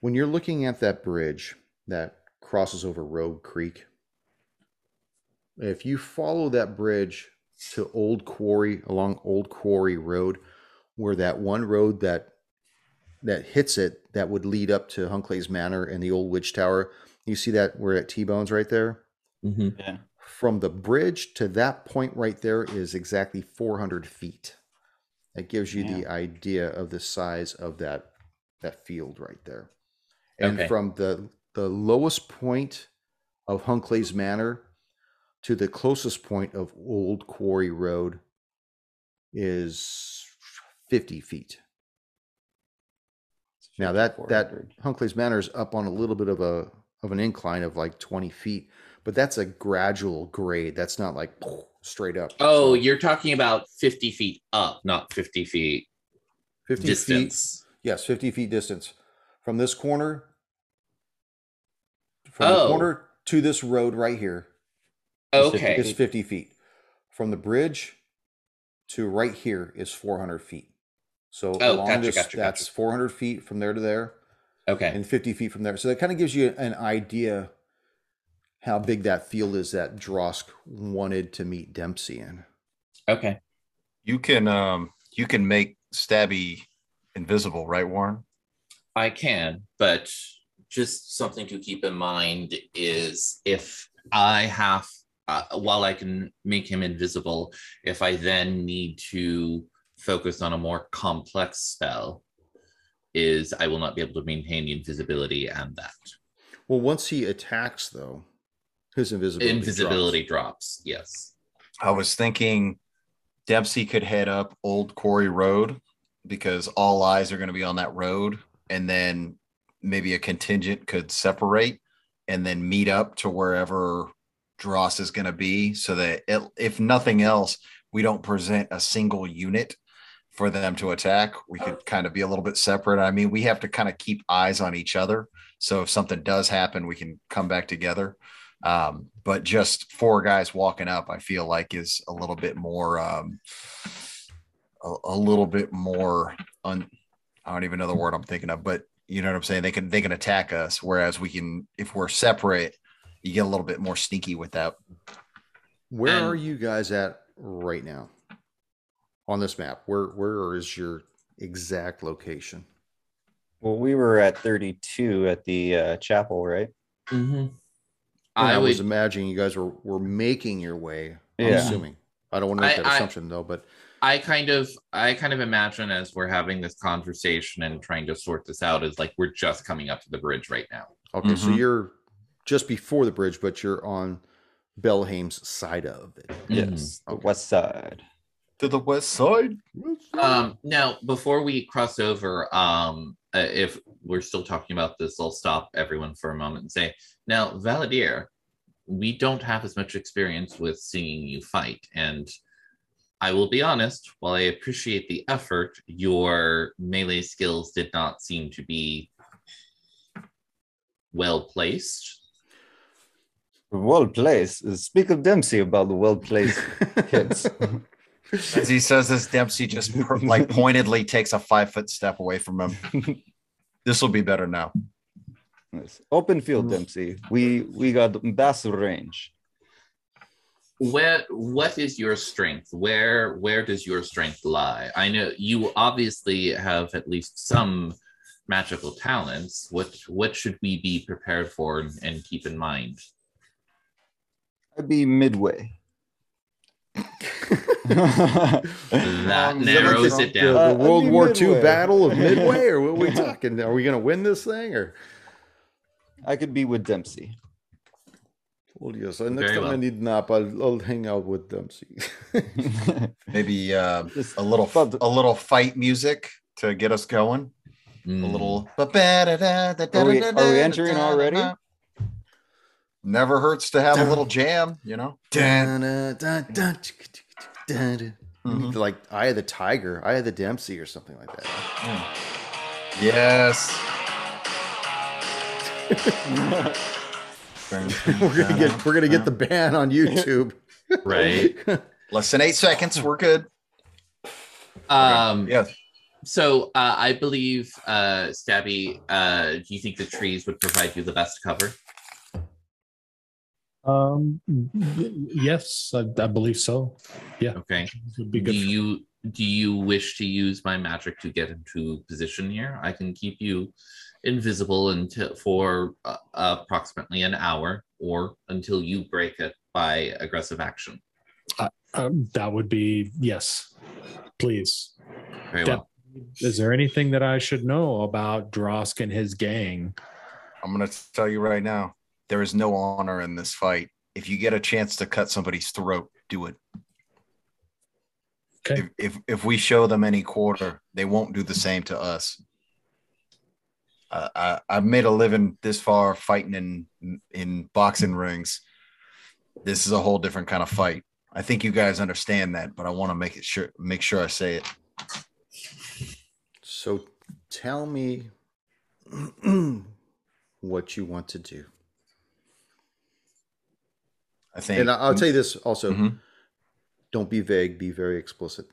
when you're looking at that bridge that crosses over Rogue Creek, if you follow that bridge to Old Quarry, along Old Quarry Road, where that one road that that hits it that would lead up to Hunclay's Manor and the old Witch Tower, you see that where at T-Bones right there? Mhm. Yeah. From the bridge to that point right there is exactly 400 feet. That gives you the idea of the size of that that field right there. And Okay. from the the lowest point of Hunkley's Manor to the closest point of Old Quarry Road is 50 feet. Now that that Hunkley's Manor is up on a little bit of a of an incline of like 20 feet, but that's a gradual grade. That's not like straight up. Oh, you're talking about 50 feet up, not 50 feet 50 feet. distance. Yes, 50 feet distance from this corner. From Oh. the corner to this road right here is 50 Okay. is 50 feet. From the bridge to right here is 400 feet. So Oh, along gotcha, this, gotcha, that's gotcha. 400 feet from there to there. Okay. and 50 feet from there. So that kind of gives you an idea how big that field is that Drosk wanted to meet Dempsey in. Okay. You can um you can make Stabby invisible, right, Warren? I can, but just something to keep in mind is if I have, uh, while I can make him invisible, if I then need to focus on a more complex spell, is I will not be able to maintain the invisibility and that Well, once he attacks, though, his invisibility. invisibility drops. drops. Yes. I was thinking Dempsey could head up Old Quarry Road because all eyes are going to be on that road, and then maybe a contingent could separate and then meet up to wherever Drosk is going to be, so that it, if nothing else, we don't present a single unit for them to attack. We could oh. kind of be a little bit separate. I mean, we have to kind of keep eyes on each other, so if something does happen, we can come back together. Um, but just four guys walking up, I feel like is a little bit more, um, a, a little bit more un, I don't even know the word I'm thinking of, but you know what I'm saying? They can, they can attack us. Whereas we can, if we're separate, you get a little bit more sneaky with that. Where And- are you guys at right now on this map? Where Where is your exact location? Well, we were at 32 at the uh, chapel, right? Mm-hmm. I, I would. was imagining you guys were, were making your way. I'm Yeah. assuming. I don't want to make I- that I- assumption though, but I kind of I kind of imagine as we're having this conversation and trying to sort this out is like we're just coming up to the bridge right now. okay, so Mhm. you're just before the bridge, but you're on Belhaim's side of it. Yes. The Okay. west side. To the west side. Um now before we cross over, um uh, if we're still talking about this, I'll stop everyone for a moment and say, now Valadier, we don't have as much experience with seeing you fight. And I will be honest, while I appreciate the effort, your melee skills did not seem to be well placed. Well placed. Speak of Dempsey about the well placed kids. As he says this, Dempsey just per, like pointedly takes a five foot step away from him. this will be better now. Yes. Open field, mm. Dempsey. We we got massive range. where what is your strength where where does your strength lie i know you obviously have at least some magical talents what what should we be prepared for and, and keep in mind I'd be midway. That Um, narrows it down The, Uh, the World I'd be War II. Battle of Midway, or what are we talking? Are we going to win this thing, or? I could be with Dempsey. Well, yes. and Next Very time I well. need nap, I'll, I'll hang out with Dempsey. Maybe uh, a little a little fight music to get us going. A Mm. little. Are we- are we entering already? Never hurts to have a little jam, you know. Dun, dun, dun, dun, chick, chick, chick, dun, dun. Mhm. Like Eye of the Tiger, Eye of the Dempsey, or something like that. Yes. we're gonna get we're gonna get the ban on YouTube. right less than eight seconds. We're good. um Yes. so uh, i believe uh stabby uh do you think the trees would provide you the best cover Um, yes, I, I believe so. Yeah. Okay be do good. for- you do you wish to use my magic to get into position here i can keep you invisible until for uh, approximately an hour or until you break it by aggressive action um, that would be yes, please. very Yeah. well Is there anything that I should know about Drosk and his gang? I'm gonna tell you right now. There is no honor in this fight. If you get a chance to cut somebody's throat, do it. Okay. If, if if we show them any quarter, they won't do the same to us. uh, I, I've made a living this far fighting in in boxing rings. This is a whole different kind of fight. I think you guys understand that, but I want to make it sure make sure I say it. So tell me what you want to do. I think, And I- I'll tell you this also Mhm. don't be vague, be very explicit.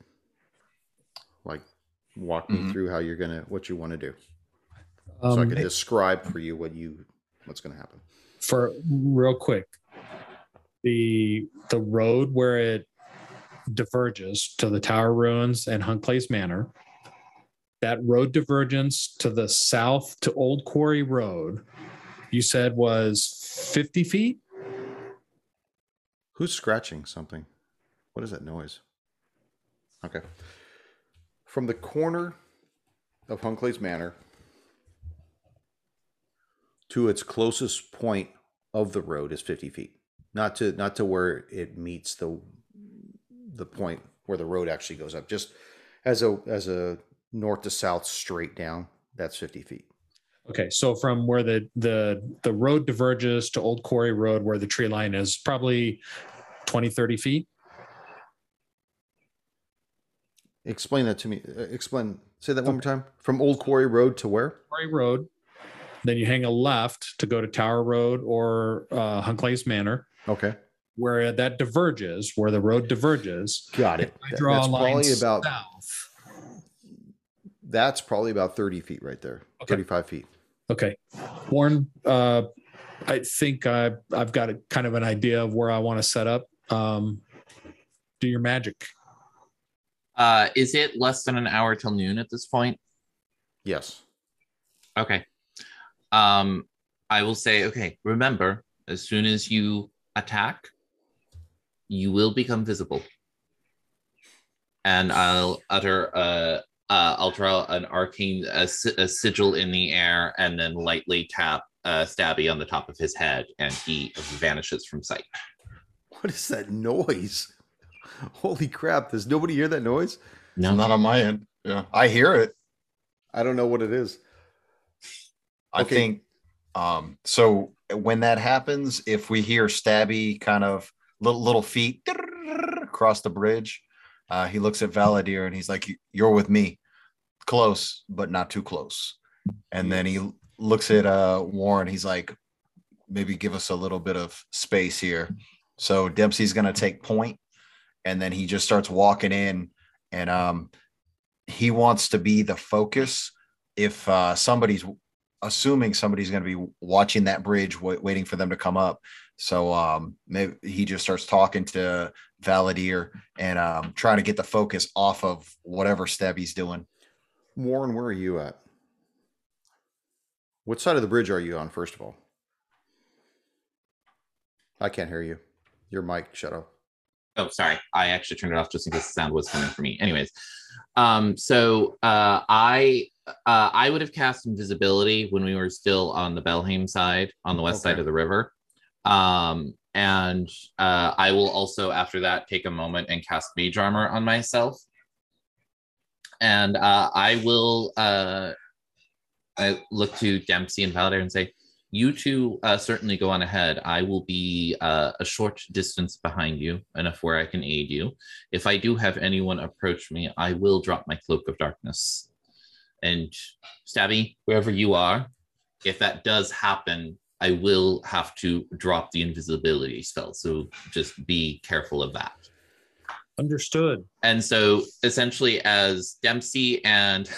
Like, walk me Mhm. through how you're going to, what you want to do. so I Um, can describe for you what you, what's going to happen. for real quick, the the road where it diverges to the Tower Ruins and Hunclay's Manor, that road divergence to the south to Old Quarry Road, you said was 50 feet? Who's scratching something? What is that noise? Okay. From the corner of Hunkley's Manor to its closest point of the road is 50 feet. Not to not to where it meets the the point where the road actually goes up. Just as a as a north to south straight down, that's 50 feet. Okay, so from where the the the road diverges to Old Quarry Road where the tree line is probably 20 30 feet. Explain that to me. Uh, Explain. Say that one more time. From Old Quarry Road to where? Quarry Road. Then you hang a left to go to Tower Road or uh, Hunclay's Manor. Okay. where that diverges, where the road diverges. Got it. I draw That's a line probably about south. that's probably about 30 feet right there. Okay. 35 feet. Okay, Warren, uh, I think I, I've got a kind of an idea of where I want to set up. Um, do your magic. Uh, is it less than an hour till noon at this point? Yes. Okay. Um, I will say, okay, remember, as soon as you attack, you will become visible. And I'll utter a, uh, I'll draw an arcane a, a sigil in the air and then lightly tap uh, Stabby on the top of his head, and he vanishes from sight. What is that noise? Holy crap. Does nobody hear that noise? No, not on my end. Yeah, I hear it. I don't know what it is. I Okay. think um so when that happens, if we hear stabby kind of little little feet across the bridge, uh he looks at Valadier and he's like, You're with me. Close, but not too close. And then he looks at uh Warren, he's like, maybe give us a little bit of space here. So Dempsey's gonna take point, and then he just starts walking in and um he wants to be the focus if uh somebody's assuming somebody's going to be watching that bridge wait, waiting for them to come up so um maybe he just starts talking to Valadier and um trying to get the focus off of whatever step he's doing Warren, where are you at? What side of the bridge are you on, first of all? I can't hear you. Your mic, shut up. Oh, sorry. I actually turned it off just in case the sound was coming for me. Anyways, um, so uh, I uh, I would have cast invisibility when we were still on the Belhaim side, on the west Okay. side of the river. Um, and uh, I will also, after that, take a moment and cast Mage Armor on myself. And uh, I will uh, I look to Dempsey and Valadier and say, you two uh, certainly go on ahead. I will be uh, a short distance behind you, enough where I can aid you. If I do have anyone approach me, I will drop my cloak of darkness. And Stabby, wherever you are, if that does happen, I will have to drop the invisibility spell. So just be careful of that. Understood. And so essentially, as Dempsey and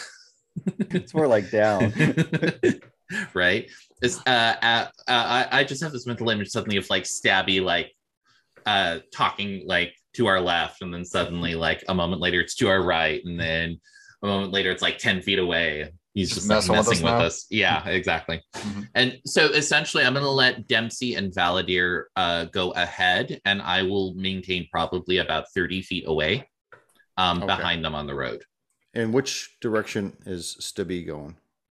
It's more like down. right? It's, uh, uh, uh, I, I just have this mental image suddenly of like Stabby, like uh, talking like to our left, and then suddenly, like a moment later, it's to our right, and then a moment later, it's like 10 feet away. He's Just just, like, messing with us with us. Yeah, exactly. Mhm. And so essentially, I'm going to let Dempsey and Valadier uh, go ahead, and I will maintain probably about 30 feet away um, Okay. behind them on the road. And which direction is Stubby going?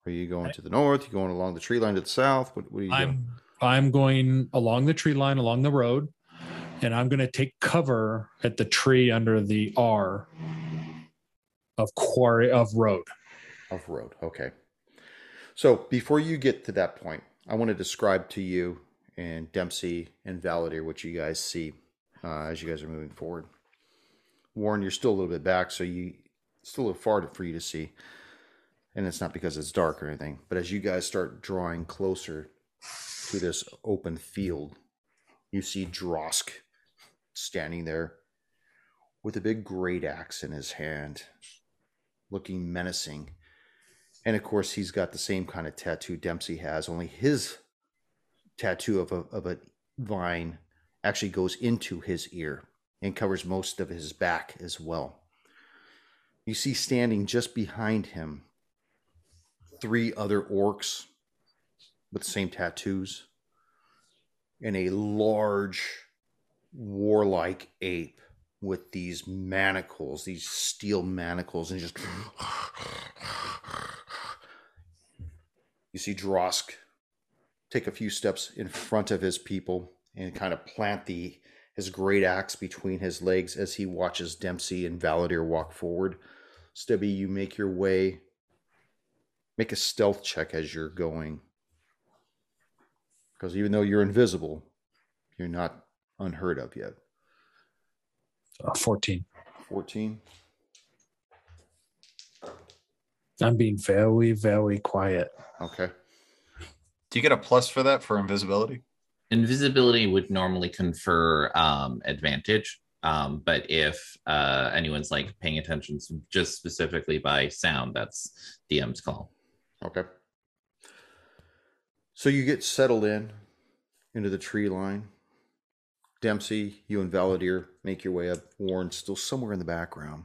Are you going to the north? You going along the tree line to the south? What, what are you doing? I'm I'm going along the tree line along the road, and I'm going to take cover at the tree under the R of quarry of road. Off road. Okay. So before you get to that point, I want to describe to you and Dempsey and Valadier what you guys see uh, as you guys are moving forward. Warren, you're still a little bit back, so you still a little far for you to see. And it's not because it's dark or anything, but as you guys start drawing closer to this open field, you see Drosk standing there with a big great axe in his hand, looking menacing. And of course, he's got the same kind of tattoo Dempsey has, only his tattoo of a, of a vine actually goes into his ear and covers most of his back as well. You see standing just behind him three other orcs with the same tattoos and a large warlike ape with these manacles, these steel manacles, and just you see Drosk take a few steps in front of his people and kind of plant the his great axe between his legs as he watches Dempsey and Valadier walk forward. Stubby, you make your way. Make a stealth check as you're going. Because even though you're invisible, you're not unheard of yet. Uh, 14. 14. I'm being very, very quiet. Okay. Do you get a plus for that for invisibility? Invisibility would normally confer um, advantage, um, but if uh, anyone's like paying attention just specifically by sound, that's DM's call. Okay. So you get settled in into the tree line. Dempsey, you and Valadier make your way up. Warren still somewhere in the background.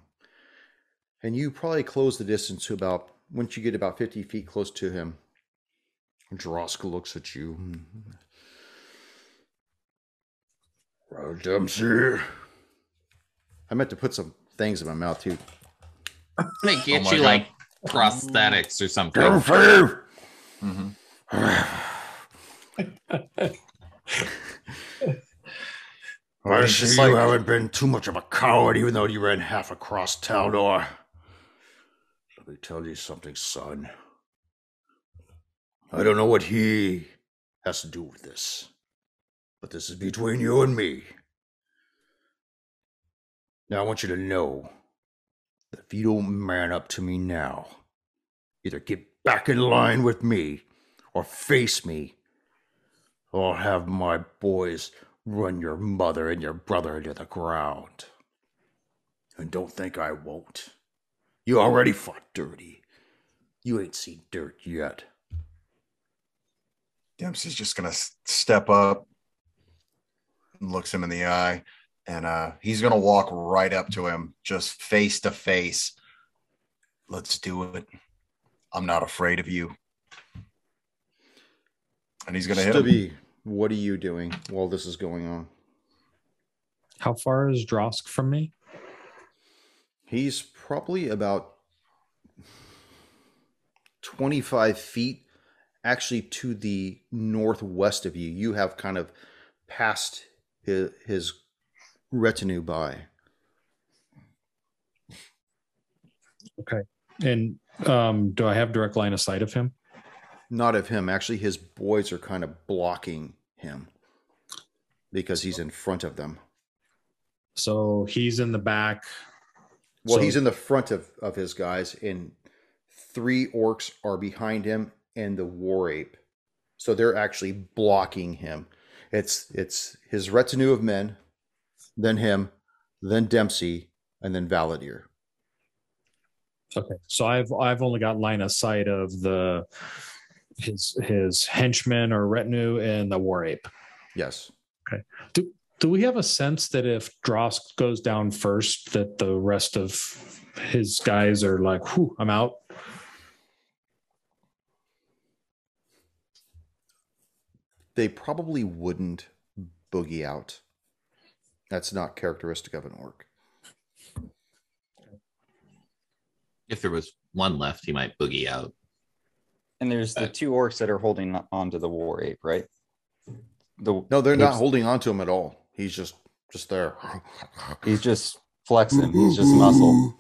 And you probably close the distance to about, once you get about 50 feet close to him, Droska looks at you. Well, Dempsey. I meant to put some things in my mouth too. I'm gonna get Oh you God. like prosthetics or something. Dempsey! Mm-hmm. I see just you like- haven't been too much of a coward, even though you ran half across Taldor. Let me tell you something, son. I don't know what he has to do with this, but this is between you and me. Now, I want you to know that if you don't man up to me now, either get back in line with me or face me, or I'll have my boys run your mother and your brother into the ground. And don't think I won't. You already fought dirty. You ain't seen dirt yet. Dempsey's just gonna step up, looks him in the eye, and uh, he's gonna walk right up to him, just face to face. Let's do it. I'm not afraid of you. And he's gonna hit him. Stubby, what are you doing while this is going on? How far is Drosk from me? He's probably about 25 feet actually to the northwest of you. You have kind of passed his, his retinue by. Okay. And um, do I have direct line of sight of him? Not of him. Actually, his boys are kind of blocking him because he's in front of them. So he's in the back. Well, So- he's in the front of, of his guys, and three orcs are behind him and the war ape. So they're actually blocking him. It's it's his retinue of men, then him, then Dempsey, and then Valadier. Okay. So I've I've only got line of sight of the his his henchmen or retinue and the war ape. Yes. Do we have a sense that if Drosk goes down first, that the rest of his guys are like, whew, I'm out? They probably wouldn't boogie out. That's not characteristic of an orc. If there was one left, he might boogie out. And there's the two orcs that are holding on to the war ape, right? The No, they're not holding on to him at all. He's just just there. he's just flexing. He's just muscle.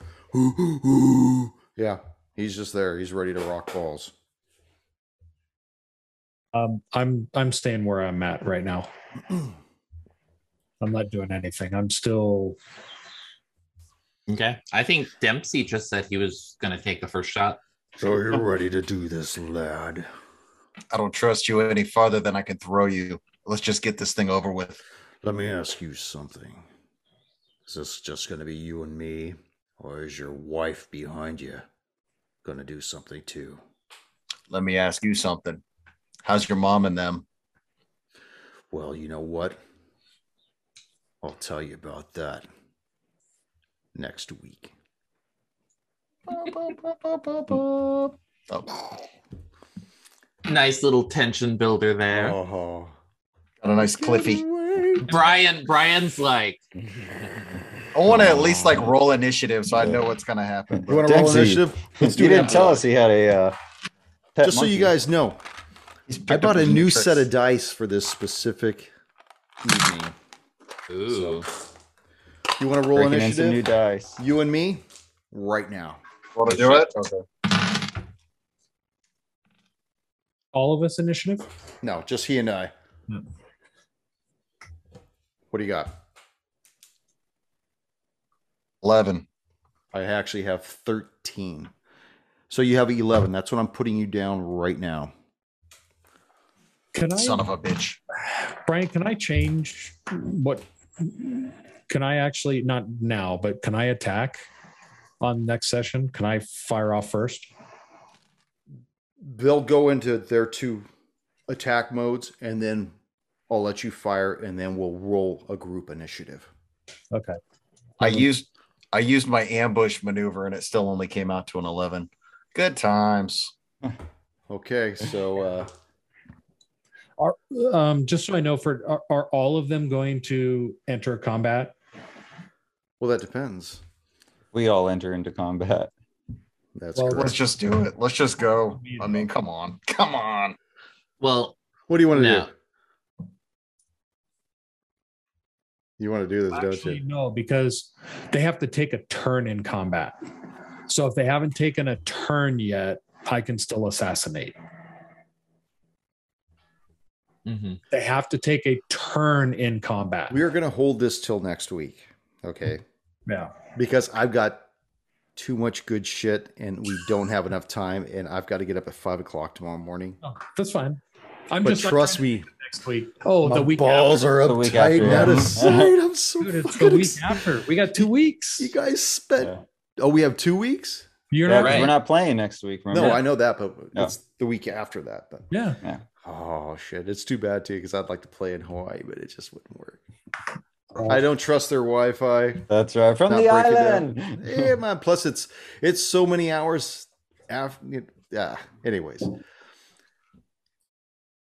Yeah, he's just there. He's ready to rock balls. Um, I'm I'm staying where I'm at right now. I'm not doing anything. I'm still Okay. I think Dempsey just said he was going to take the first shot. So you're ready to do this, lad. I don't trust you any farther than I can throw you. Let's just get this thing over with. Let me ask you something. Is this just going to be you and me, or is your wife behind you going to do something too? Let me ask you something. How's your mom and them? Well, you know what? I'll tell you about that next week. Oh, Nice little tension builder there. Oh, got a nice Cliffy. Brian, Brian's like, I want to at least like roll initiative so I know what's gonna happen. You want to roll initiative? Let's do you didn't tell us he had a uh, pet Just so you guys know, He's I bought a new tricks. set of dice for this specific evening. ooh. You want to roll breaking in some new initiative? dice. You and me, right now. Want to do it? Okay. all of us initiative. No, just he and I. Hmm. What do you got? Eleven. I actually have 13. So you have 11. That's what I'm putting you down right now. Can I, Son of a bitch. Brian? Can I change what? Can I actually not now, but can I attack on next session? Can I fire off first? They'll go into their two attack modes, and then I'll let you fire, and then we'll roll a group initiative. Okay. I used I used my ambush maneuver and it still only came out to an eleven. Good times. Okay, so uh, Are um just so I know, for are, are all of them going to enter combat? well, that depends. We all enter into combat. That's Well, Let's just do it. Let's just go. I mean, come on. Come on. Well, What do you want to No. do? You want to do this, Actually, don't you? no, because they have to take a turn in combat. So if they haven't taken a turn yet, I can still assassinate. mhm. They have to take a turn in combat. We are going to hold this till next week. Okay. yeah. because I've got too much good shit and we don't have enough time and I've got to get up at five o'clock tomorrow morning. Oh, that's fine. I'm But just trust trying me, to next week. Oh, my the week balls after. are The up week tight and after, out of sight. I'm so Dude, it's the week ex- after. We got two weeks. You guys spent. Yeah. Oh, we have two weeks. You're Yeah, not 'cause right. we're not playing next week. Remember? No, I know that, but Yeah. it's the week after that. But Yeah. oh shit, it's too bad too because I'd like to play in Hawaii, but it just wouldn't work. Oh, I don't trust their Wi-Fi. That's right. From Not the island. Yeah, man. Plus, it's it's so many hours after. Yeah. Anyways,